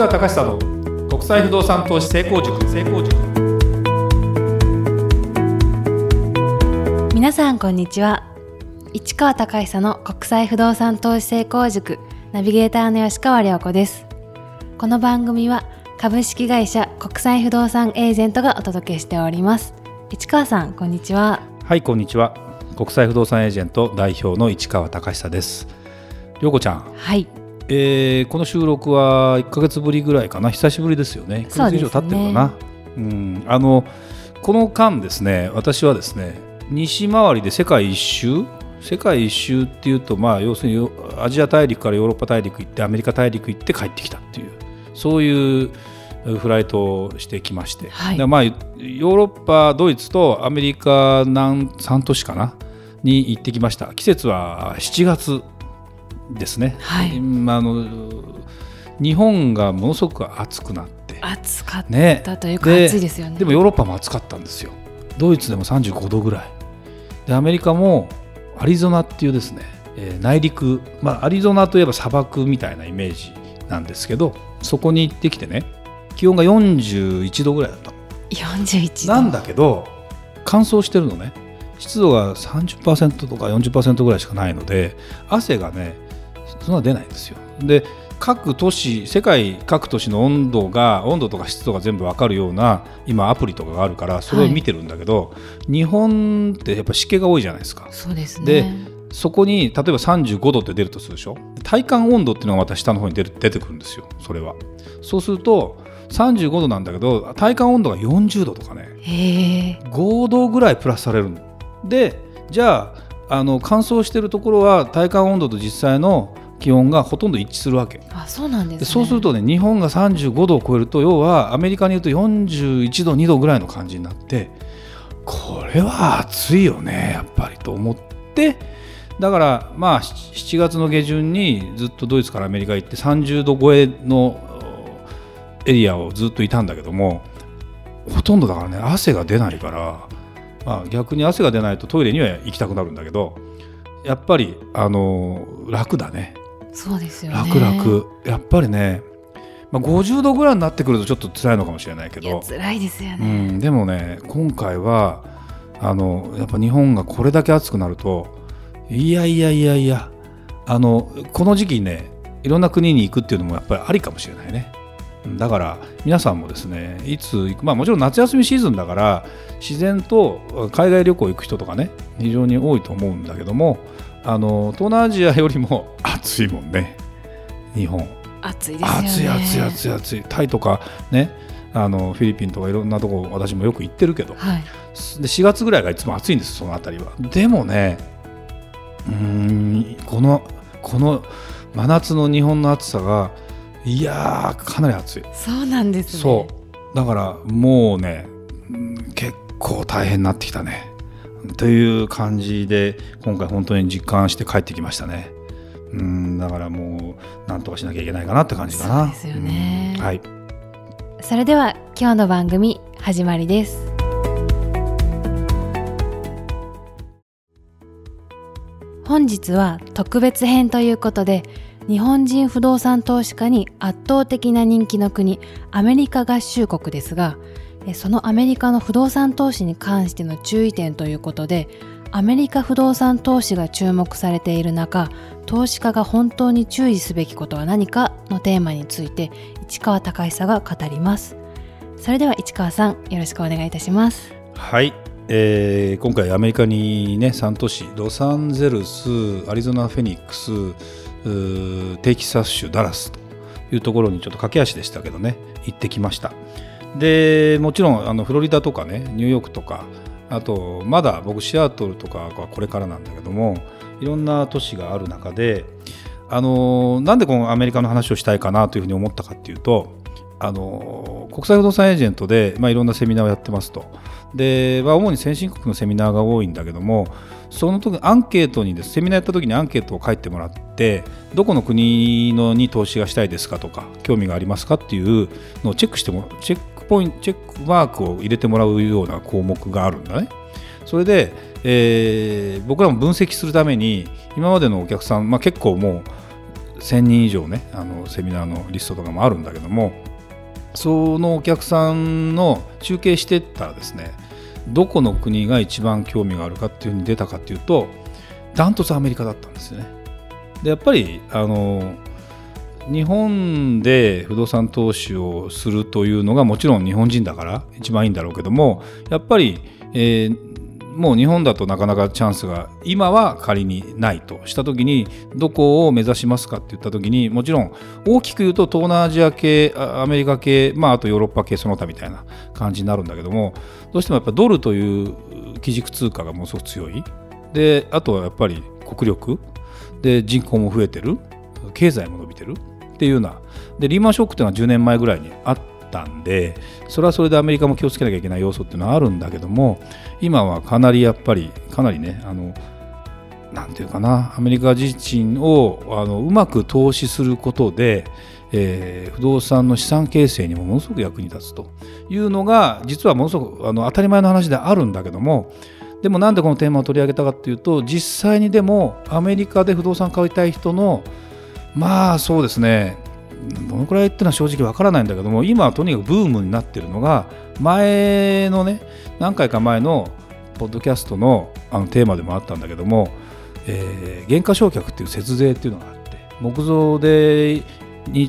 川隆久の国際不動産投資成功塾。成功塾皆さんこんにちは。市川隆久の国際不動産投資成功塾。ナビゲーターの吉川良子です。この番組は株式会社国際不動産エージェントがお届けしております。市川さんこんにちは。はいこんにちは。国際不動産エージェント代表の市川隆久です。良子ちゃん。はいえー、この収録は1か月ぶりぐらいかな。久しぶりですよね。1ヶ月以上経ってるかな。う、ね、ん。あのこの間ですね私はですね西回りで世界一周？世界一周っていうとまあ要するにアジア大陸からヨーロッパ大陸行ってアメリカ大陸行って帰ってきたっていうそういうフライトをしてきまして、はい、まあヨーロッパドイツとアメリカ南3都市かな？に行ってきました。季節は7月ですね、はい、あの日本がものすごく暑くなって。暑かったというか、ね、暑いですよね。でもヨーロッパも暑かったんですよ。ドイツでも35度ぐらい。でアメリカもアリゾナっていうですね、えー、内陸、まあ、アリゾナといえば砂漠みたいなイメージなんですけどそこに行ってきてね気温が41度ぐらいだったの。41度。なんだけど乾燥してるのね。湿度が30%とか40%ぐらいしかないので汗がねそんな出ないんですよ。で各都市世界各都市の温度が温度とか湿度が全部わかるような今アプリとかがあるからそれを見てるんだけど、はい、日本ってやっぱ湿気が多いじゃないですか。そうですね。でそこに例えば35度って出るとするでしょ？体感温度っていうのがまた下の方に出る出てくるんですよ。それは。そうすると35度なんだけど体感温度が40度とかね。5度ぐらいプラスされるでじゃああの乾燥してるところは体感温度と実際の気温がほとんど一致するわけ。あそうなんです、ね、そうするとね日本が35度を超えると要はアメリカに言うと41度2度ぐらいの感じになってこれは暑いよねやっぱりと思って。だからまあ7月の下旬にずっとドイツからアメリカ行って30度超えのエリアをずっといたんだけどもほとんどだからね汗が出ないから、まあ、逆に汗が出ないとトイレには行きたくなるんだけどやっぱりあの楽だねそうですよね。楽々。やっぱりね、まあ、50度ぐらいになってくるとちょっと辛いのかもしれないけど。辛いですよね、うん、でもね今回はあのやっぱ日本がこれだけ暑くなるといやいやいやいやあのこの時期ねいろんな国に行くっていうのもやっぱりありかもしれないね。だから皆さんもですねいつ行くまあもちろん夏休みシーズンだから自然と海外旅行行く人とかね非常に多いと思うんだけどもあの東南アジアよりも 暑いもんね。日本。暑いですよね。暑い暑い暑い暑い。タイとかねあのフィリピンとかいろんなとこ私もよく行ってるけど、はい、で4月ぐらいがいつも暑いんですその辺りは。でもねうんこのこの真夏の日本の暑さがいやかなり暑い。そうなんですね。そう。だからもうね結構大変になってきたねという感じで今回本当に実感して帰ってきましたね。うんだからもうなんとかしなきゃいけないかなって感じかな。ですよね、はい、それでは今日の番組始まりです。本日は特別編ということで日本人不動産投資家に圧倒的な人気の国アメリカ合衆国ですがそのアメリカの不動産投資に関しての注意点ということでアメリカ不動産投資が注目されている中投資家が本当に注意すべきことは何かのテーマについて市川隆久が語ります。それでは市川さんよろしくお願いいたします。はい、えー、今回アメリカにね3都市ロサンゼルスアリゾナ・フェニックステキサス州ダラスというところにちょっと駆け足でしたけどね行ってきました。でもちろんあのフロリダとかねニューヨークとかあとまだ僕シアトルとかはこれからなんだけどもいろんな都市がある中であのなんでこのアメリカの話をしたいかなというふうに思ったかっていうとあの国際不動産エージェントで、まあ、いろんなセミナーをやってますと。で、まあ、主に先進国のセミナーが多いんだけどもその時アンケートにですセミナーやった時にアンケートを書いてもらってどこの国のに投資がしたいですかとか興味がありますかっていうのをチェックしてもチェックポイントチェックマークを入れてもらうような項目があるんだね。それで、えー、僕らも分析するために今までのお客さん、まあ、結構もう1000人以上ねあのセミナーのリストとかもあるんだけどもそのお客さんの中継してったらですねどこの国が一番興味があるかっていうふうに出たかっていうとダントツアメリカだったんですよね。でやっぱりあの日本で不動産投資をするというのがもちろん日本人だから一番いいんだろうけどもやっぱり、えーもう日本だとなかなかチャンスが今は仮にないとした時にどこを目指しますかって言った時にもちろん大きく言うと東南アジア系アメリカ系、まあ、あとヨーロッパ系その他みたいな感じになるんだけどもどうしてもやっぱドルという基軸通貨がものすごく強い。であとはやっぱり国力。で人口も増えてる。経済も伸びてる。っていうような。でリーマンショックっていうのは10年前ぐらいにあったんでそれはそれでアメリカも気をつけなきゃいけない要素っていうのはあるんだけども今はかなりやっぱりかなりねあのなんていうかなアメリカ自身をあのうまく投資することで、えー、不動産の資産形成にもものすごく役に立つというのが実はものすごくあの当たり前の話であるんだけどもでもなんでこのテーマを取り上げたかっていうと実際にでもアメリカで不動産買いたい人のまあそうですね。どのくらいっていうのは正直わからないんだけども今はとにかくブームになってるのが前のね何回か前のポッドキャストのあのテーマでもあったんだけども、えー、減価償却っていう節税っていうのがあって木造で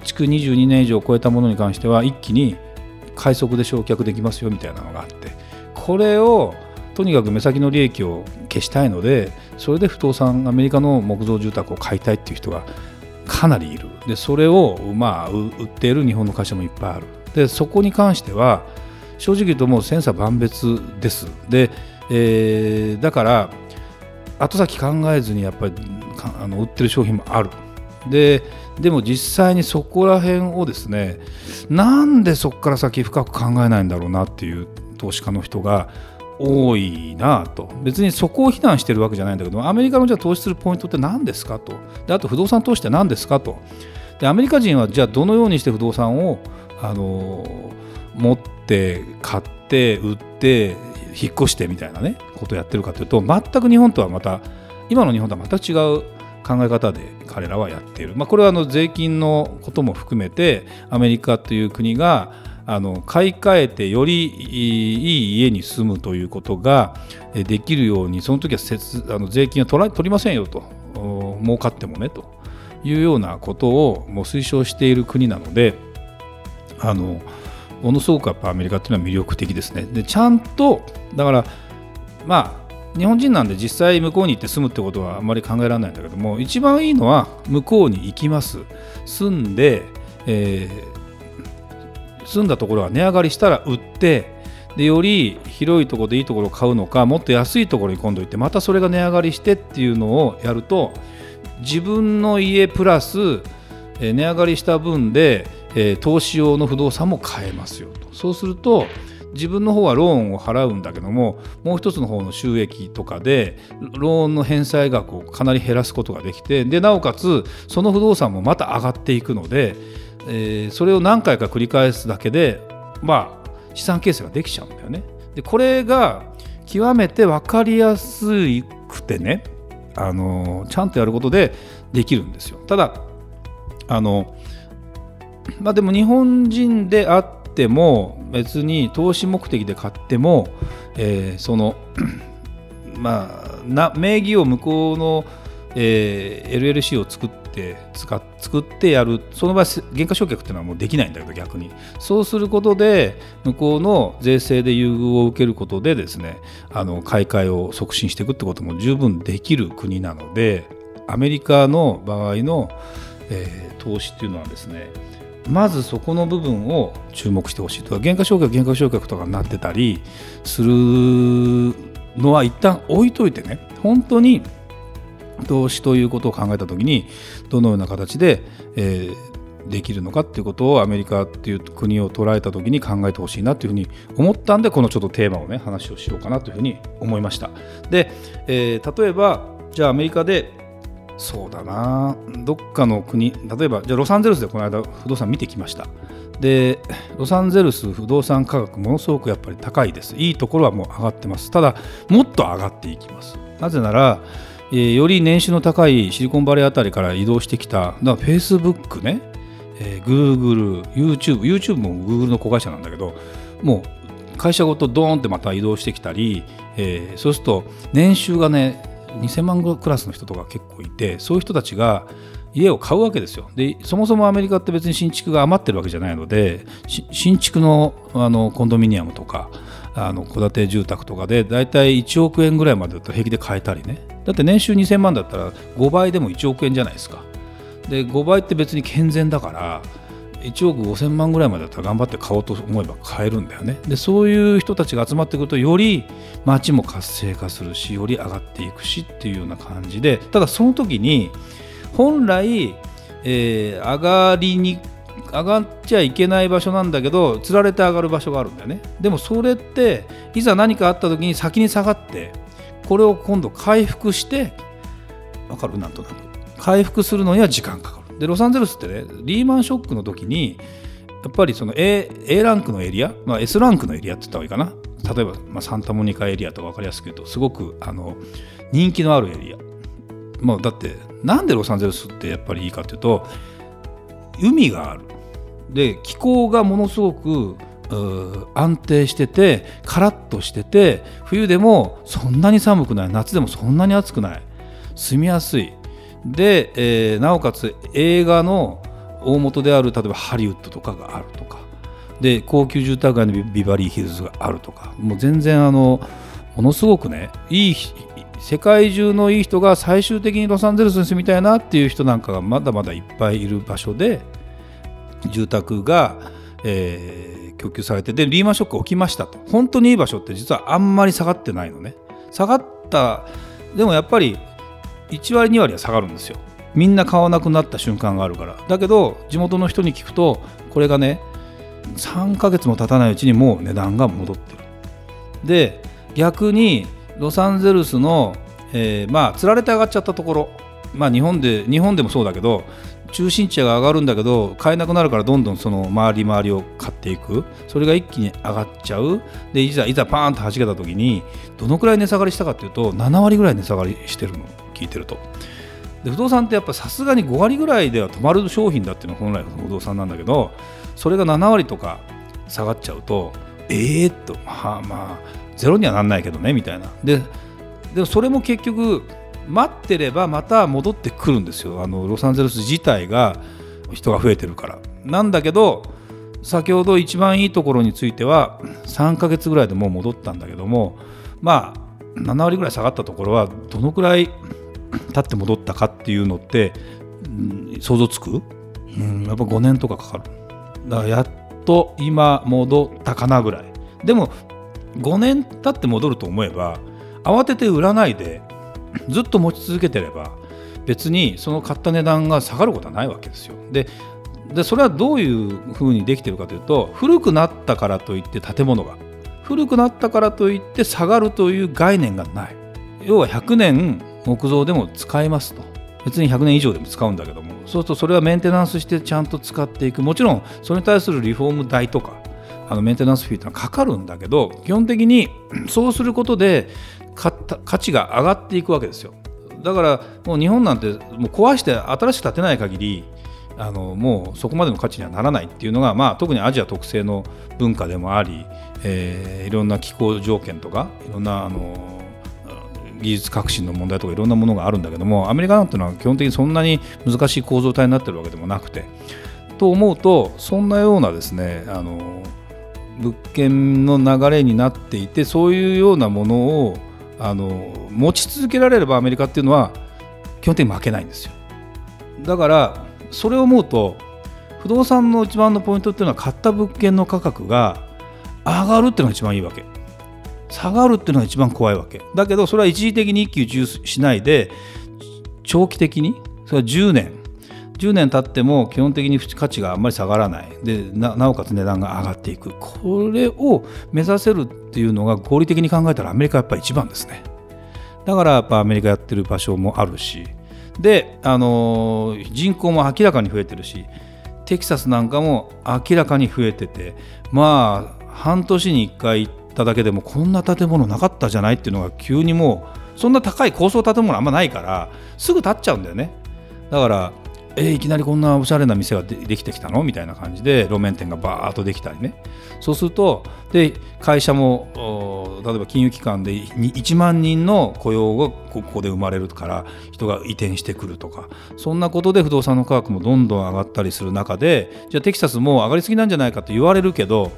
築22年以上を超えたものに関しては一気に快速で償却できますよみたいなのがあってこれをとにかく目先の利益を消したいのでそれで不動産アメリカの木造住宅を買いたいっていう人がかなりいる。でそれをまあ売っている日本の会社もいっぱいある。でそこに関しては正直言うともう千差万別です。で、えー、だから後先考えずにやっぱりあの売ってる商品もある。ででも実際にそこら辺をですねなんでそこから先深く考えないんだろうなっていう投資家の人が多いなと。別にそこを非難してるわけじゃないんだけどアメリカのじゃあ投資するポイントって何ですかと。であと不動産投資って何ですかと。でアメリカ人はじゃあどのようにして不動産をあの持って買って売って引っ越してみたいなねことをやってるかというと全く日本とはまた今の日本とは全く違う考え方で彼らはやっている、まあ、これはあの税金のことも含めてアメリカという国があの買い替えてよりいい家に住むということができるようにその時は節あの税金は取ら取りませんよと。儲かってもねと。いうようなことをもう推奨している国なのであのものすごくやっぱアメリカっていうのは魅力的ですね。でちゃんとだからまあ日本人なんで実際向こうに行って住むってことはあまり考えられないんだけども一番いいのは向こうに行きます。住んで、えー、住んだところが値上がりしたら売ってでより広いところでいいところを買うのかもっと安いところに今度行ってまたそれが値上がりしてっていうのをやると自分の家プラス値上がりした分でえ、投資用の不動産も買えますよと。そうすると自分の方はローンを払うんだけどももう一つの方の収益とかでローンの返済額をかなり減らすことができてでなおかつその不動産もまた上がっていくので、えー、それを何回か繰り返すだけでまあ資産形成ができちゃうんだよね。でこれが極めて分かりやすくてねあのちゃんとやることでできるんですよ。ただあのまあ、でも日本人であっても別に投資目的で買っても、えー、そのまあ名義を向こうの、えー、LLC を作って使作ってやるその場合減価償却っていうのはもうできないんだけど逆に。そうすることで向こうの税制で優遇を受けることでですねあの買い替えを促進していくってことも十分できる国なのでアメリカの場合の、えー、投資っていうのはですねまずそこの部分を注目してほしいと。か原価償却原価償却とかになってたりするのは一旦置いといてね本当に投資ということを考えた時にどのような形で、えー、できるのかっていうことをアメリカっていう国を捉えた時に考えてほしいなというふうに思ったんでこのちょっとテーマをね話をしようかなというふうに思いました。で、えー、例えばじゃあアメリカでそうだなどっかの国例えばじゃあロサンゼルスでこの間不動産見てきました。でロサンゼルス不動産価格ものすごくやっぱり高いです。いいところはもう上がってます。ただもっと上がっていきます。なぜならえー、より年収の高いシリコンバレーあたりから移動してきただフェイスブックね、えー、Google、YouTube、YouTube も Google の子会社なんだけどもう会社ごとドーンってまた移動してきたり、えー、そうすると年収がね2000万クラスの人とか結構いてそういう人たちが家を買うわけですよ。でそもそもアメリカって別に新築が余ってるわけじゃないので新築のあのコンドミニアムとかあの戸建て住宅とかでだいたい1億円ぐらいまでだと平気で買えたりね。だって年収2000万だったら5倍でも1億円じゃないですか。で5倍って別に健全だから1億5000万ぐらいまでだったら頑張って買おうと思えば買えるんだよね。でそういう人たちが集まってくるとより街も活性化するしより上がっていくしっていうような感じで。ただその時に本来、えー、上がりに上がっちゃいけない場所なんだけどつられて上がる場所があるんだよね。でもそれっていざ何かあった時に先に下がってこれを今度回復してわかる？なんとなく。回復するのには時間かかる。でロサンゼルスってねリーマンショックの時にやっぱりその A, A ランクのエリア、まあ、S ランクのエリアって言った方がいいかな。例えば、まあ、サンタモニカエリアとか分かりやすく言うとすごくあの人気のあるエリア。もうだってなんでロサンゼルスってやっぱりいいかっていうと海がある。で気候がものすごく安定しててカラッとしてて冬でもそんなに寒くない。夏でもそんなに暑くない。住みやすい。で、えー、なおかつ映画の大元である例えばハリウッドとかがあるとか。で高級住宅街のビバリーヒルズがあるとか。もう全然あのものすごくねいい世界中のいい人が最終的にロサンゼルスに住みたいなっていう人なんかがまだまだいっぱいいる場所で住宅が、えー、供給されてでリーマンショック起きましたと。本当にいい場所って実はあんまり下がってないのね。下がったでもやっぱり1割2割は下がるんですよ。みんな買わなくなった瞬間があるから。だけど地元の人に聞くとこれがね3ヶ月も経たないうちにもう値段が戻ってる。で逆にロサンゼルスの、えー、まあつられて上がっちゃったところまあ日本で日本でもそうだけど中心地が上がるんだけど買えなくなるからどんどんその周り周りを買っていく。それが一気に上がっちゃう。でいざいざパーンと弾けた時にどのくらい値下がりしたかっていうと7割ぐらい値下がりしてるの。聞いてると。で不動産ってやっぱさすがに5割ぐらいでは止まる商品だっていうのが本来の不動産なんだけどそれが7割とか下がっちゃうとええー、っとまあまあゼロにはなんないけどねみたいな。ででもそれも結局待ってればまた戻ってくるんですよ。あのロサンゼルス自体が人が増えてるから。なんだけど先ほど一番いいところについては3ヶ月ぐらいでもう戻ったんだけどもまあ7割ぐらい下がったところはどのくらい経って戻ったかっていうのって、うん、想像つく、うん、やっぱ5年とかかかる。だからやっと今戻ったかなぐらい。でも5年経って戻ると思えば慌てて売らないでずっと持ち続けてれば別にその買った値段が下がることはないわけですよ。ででそれはどういうふうにできてるかというと古くなったからといって建物が古くなったからといって下がるという概念がない。要は100年木造でも使えますと。別に100年以上でも使うんだけどもそうするとそれはメンテナンスしてちゃんと使っていく。もちろんそれに対するリフォーム代とかあのメンテナンスフィーってのはかかるんだけど基本的にそうすることで価値が上がっていくわけですよ。だからもう日本なんてもう壊して新しく建てない限りあのもうそこまでの価値にはならないっていうのが、まあ、特にアジア特性の文化でもあり、えー、いろんな気候条件とかいろんなあの技術革新の問題とかいろんなものがあるんだけどもアメリカなんていうのは基本的にそんなに難しい構造体になってるわけでもなくて。と思うとそんなようなですねあの物件の流れになっていてそういうようなものをあの持ち続けられればアメリカっていうのは基本的に負けないんですよ。だからそれを思うと不動産の一番のポイントっていうのは買った物件の価格が上がるっていうのが一番いいわけ。下がるっていうのが一番怖いわけ。だけどそれは一時的に一喜一憂しないで長期的にそれは10年10年経っても基本的に価値があんまり下がらない。でなおかつ値段が上がっていく。これを目指せるっていうのが合理的に考えたらアメリカやっぱり一番ですね。だからやっぱアメリカやってる場所もあるし。で、あのー、人口も明らかに増えてるしテキサスなんかも明らかに増えててまあ半年に1回行っただけでもこんな建物なかったじゃないっていうのが急にもうそんな高い高層建物あんまないからすぐ建っちゃうんだよね。だからえー、いきなりこんなおしゃれな店ができてきたの？みたいな感じで路面店がバーッとできたりね。そうするとで会社も例えば金融機関で1万人の雇用がここで生まれるから人が移転してくるとか。そんなことで不動産の価格もどんどん上がったりする中でじゃあテキサスもう上がりすぎなんじゃないかと言われるけど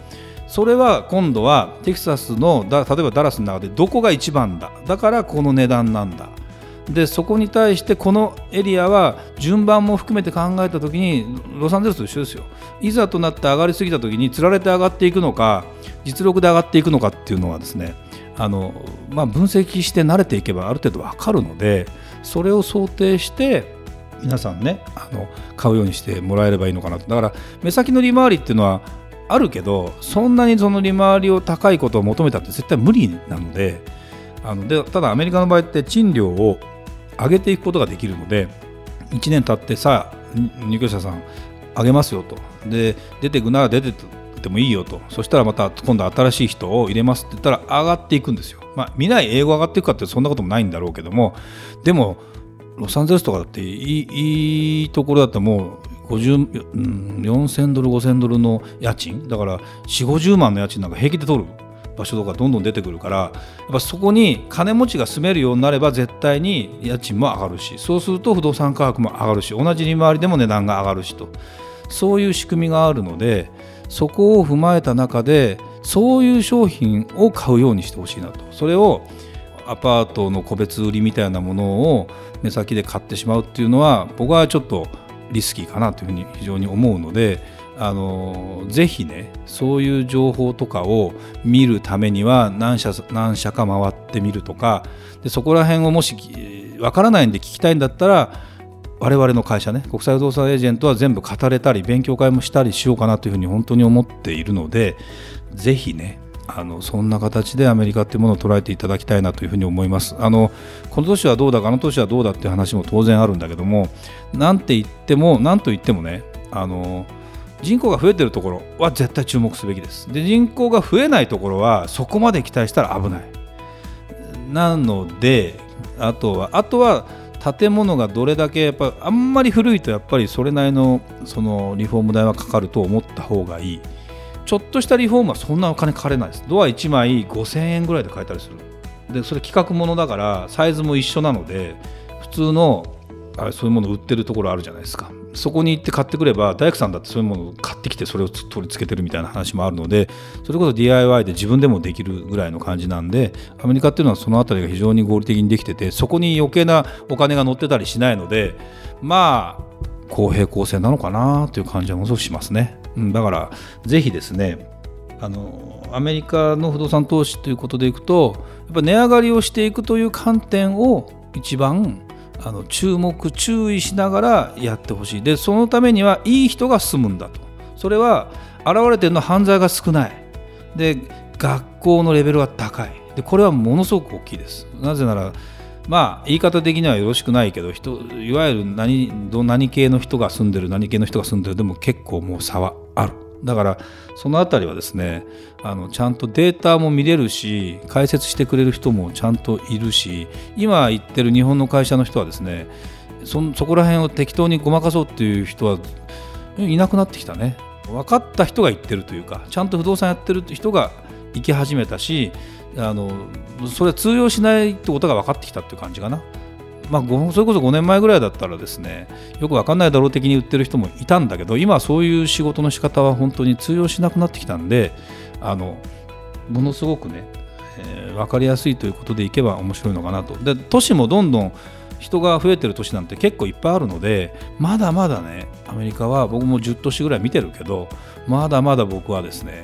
それは今度はテキサスのだ例えばダラスの中でどこが一番だ？だからこの値段なんだ。でそこに対してこのエリアは順番も含めて考えた時にロサンゼルスと一緒ですよ。いざとなって上がりすぎた時につられて上がっていくのか実力で上がっていくのかっていうのはですねあの、まあ、分析して慣れていけばある程度分かるのでそれを想定して皆さんねあの買うようにしてもらえればいいのかなと。だから目先の利回りっていうのはあるけどそんなにその利回りを高いことを求めたって絶対無理なのであのでただアメリカの場合って賃料を上げていくことができるので1年経ってさあ入居者さん上げますよと。で出てくなら出てってもいいよと。そしたらまた今度新しい人を入れますって言ったら上がっていくんですよ。まあ、見ない英語上がっていくかってそんなこともないんだろうけどもでもロサンゼルスとかだっていいいいところだったらもう50、4000ドル5000ドルの家賃。だから4 5 0万の家賃なんか平気で取る。場所とかどんどん出てくるからやっぱそこに金持ちが住めるようになれば絶対に家賃も上がるしそうすると不動産価格も上がるし同じ利回りでも値段が上がるしと。そういう仕組みがあるのでそこを踏まえた中でそういう商品を買うようにしてほしいなと。それをアパートの個別売りみたいなものを目先で買ってしまうっていうのは僕はちょっとリスキーかなというふうに非常に思うのであのぜひねそういう情報とかを見るためには何社何社か回ってみるとかでそこら辺をもしわからないんで聞きたいんだったら我々の会社ね国際不動産エージェントは全部語れたり勉強会もしたりしようかなというふうに本当に思っているのでぜひねあのそんな形でアメリカっていうものを捉えていただきたいなというふうに思います。あのこの年はどうだかあの年はどうだっていう話も当然あるんだけどもなんて言っても何と言ってもねあの人口が増えてるところは絶対注目すべきです。で人口が増えないところはそこまで期待したら危ない。なのであとはあとは建物がどれだけやっぱあんまり古いとやっぱりそれなりのそのリフォーム代はかかると思った方がいい。ちょっとしたリフォームはそんなお金かかれないです。ドア1枚5000円ぐらいで買えたりする。でそれ企画ものだからサイズも一緒なので普通のあそういうもの売ってるところあるじゃないですか。そこに行って買ってくれば大工さんだってそういうものを買ってきてそれを取り付けてるみたいな話もあるのでそれこそ DIY で自分でもできるぐらいの感じなんでアメリカっていうのはその辺りが非常に合理的にできててそこに余計なお金が乗ってたりしないのでまあ公平公正なのかなという感じはものすごくしますね、うん、だからぜひですねあのアメリカの不動産投資ということでいくとやっぱ値上がりをしていくという観点を一番あの注目注意しながらやってほしい。でそのためにはいい人が住むんだと。それは現れてるのは犯罪が少ない。で学校のレベルが高い。でこれはものすごく大きいです。なぜならまあ言い方的にはよろしくないけど人いわゆる何何系の人が住んでる何系の人が住んでるでも結構もう差はある。だからその辺りはですねあのちゃんとデータも見れるし解説してくれる人もちゃんといるし今言ってる日本の会社の人はですねそそこら辺を適当にごまかそうっていう人はいなくなってきたね分かった人が言ってるというかちゃんと不動産やってる人が行き始めたしあのそれは通用しないってことが分かってきたっていう感じかな。まあ、それこそ5年前ぐらいだったらですねよく分かんないだろう的に売ってる人もいたんだけど今はそういう仕事の仕方は本当に通用しなくなってきたんであのものすごくね、えー、分かりやすいということでいけば面白いのかなと。で都市もどんどん人が増えてる都市なんて結構いっぱいあるのでまだまだねアメリカは僕も10都市ぐらい見てるけどまだまだ僕はですね、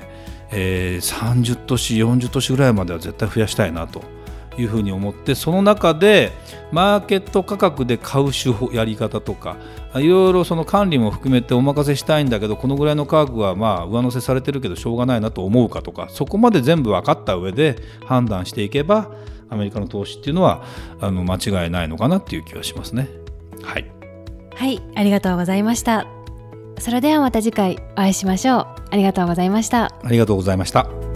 えー、30都市40都市ぐらいまでは絶対増やしたいなと。いうふうに思ってその中でマーケット価格で買う手法やり方とかいろいろその管理も含めてお任せしたいんだけどこのぐらいの価格はまあ上乗せされてるけどしょうがないなと思うかとかそこまで全部分かった上で判断していけばアメリカの投資っていうのはあの間違いないのかなっていう気はしますね。はい、はい、ありがとうございました。それではまた次回お会いしましょう。ありがとうございました。ありがとうございました。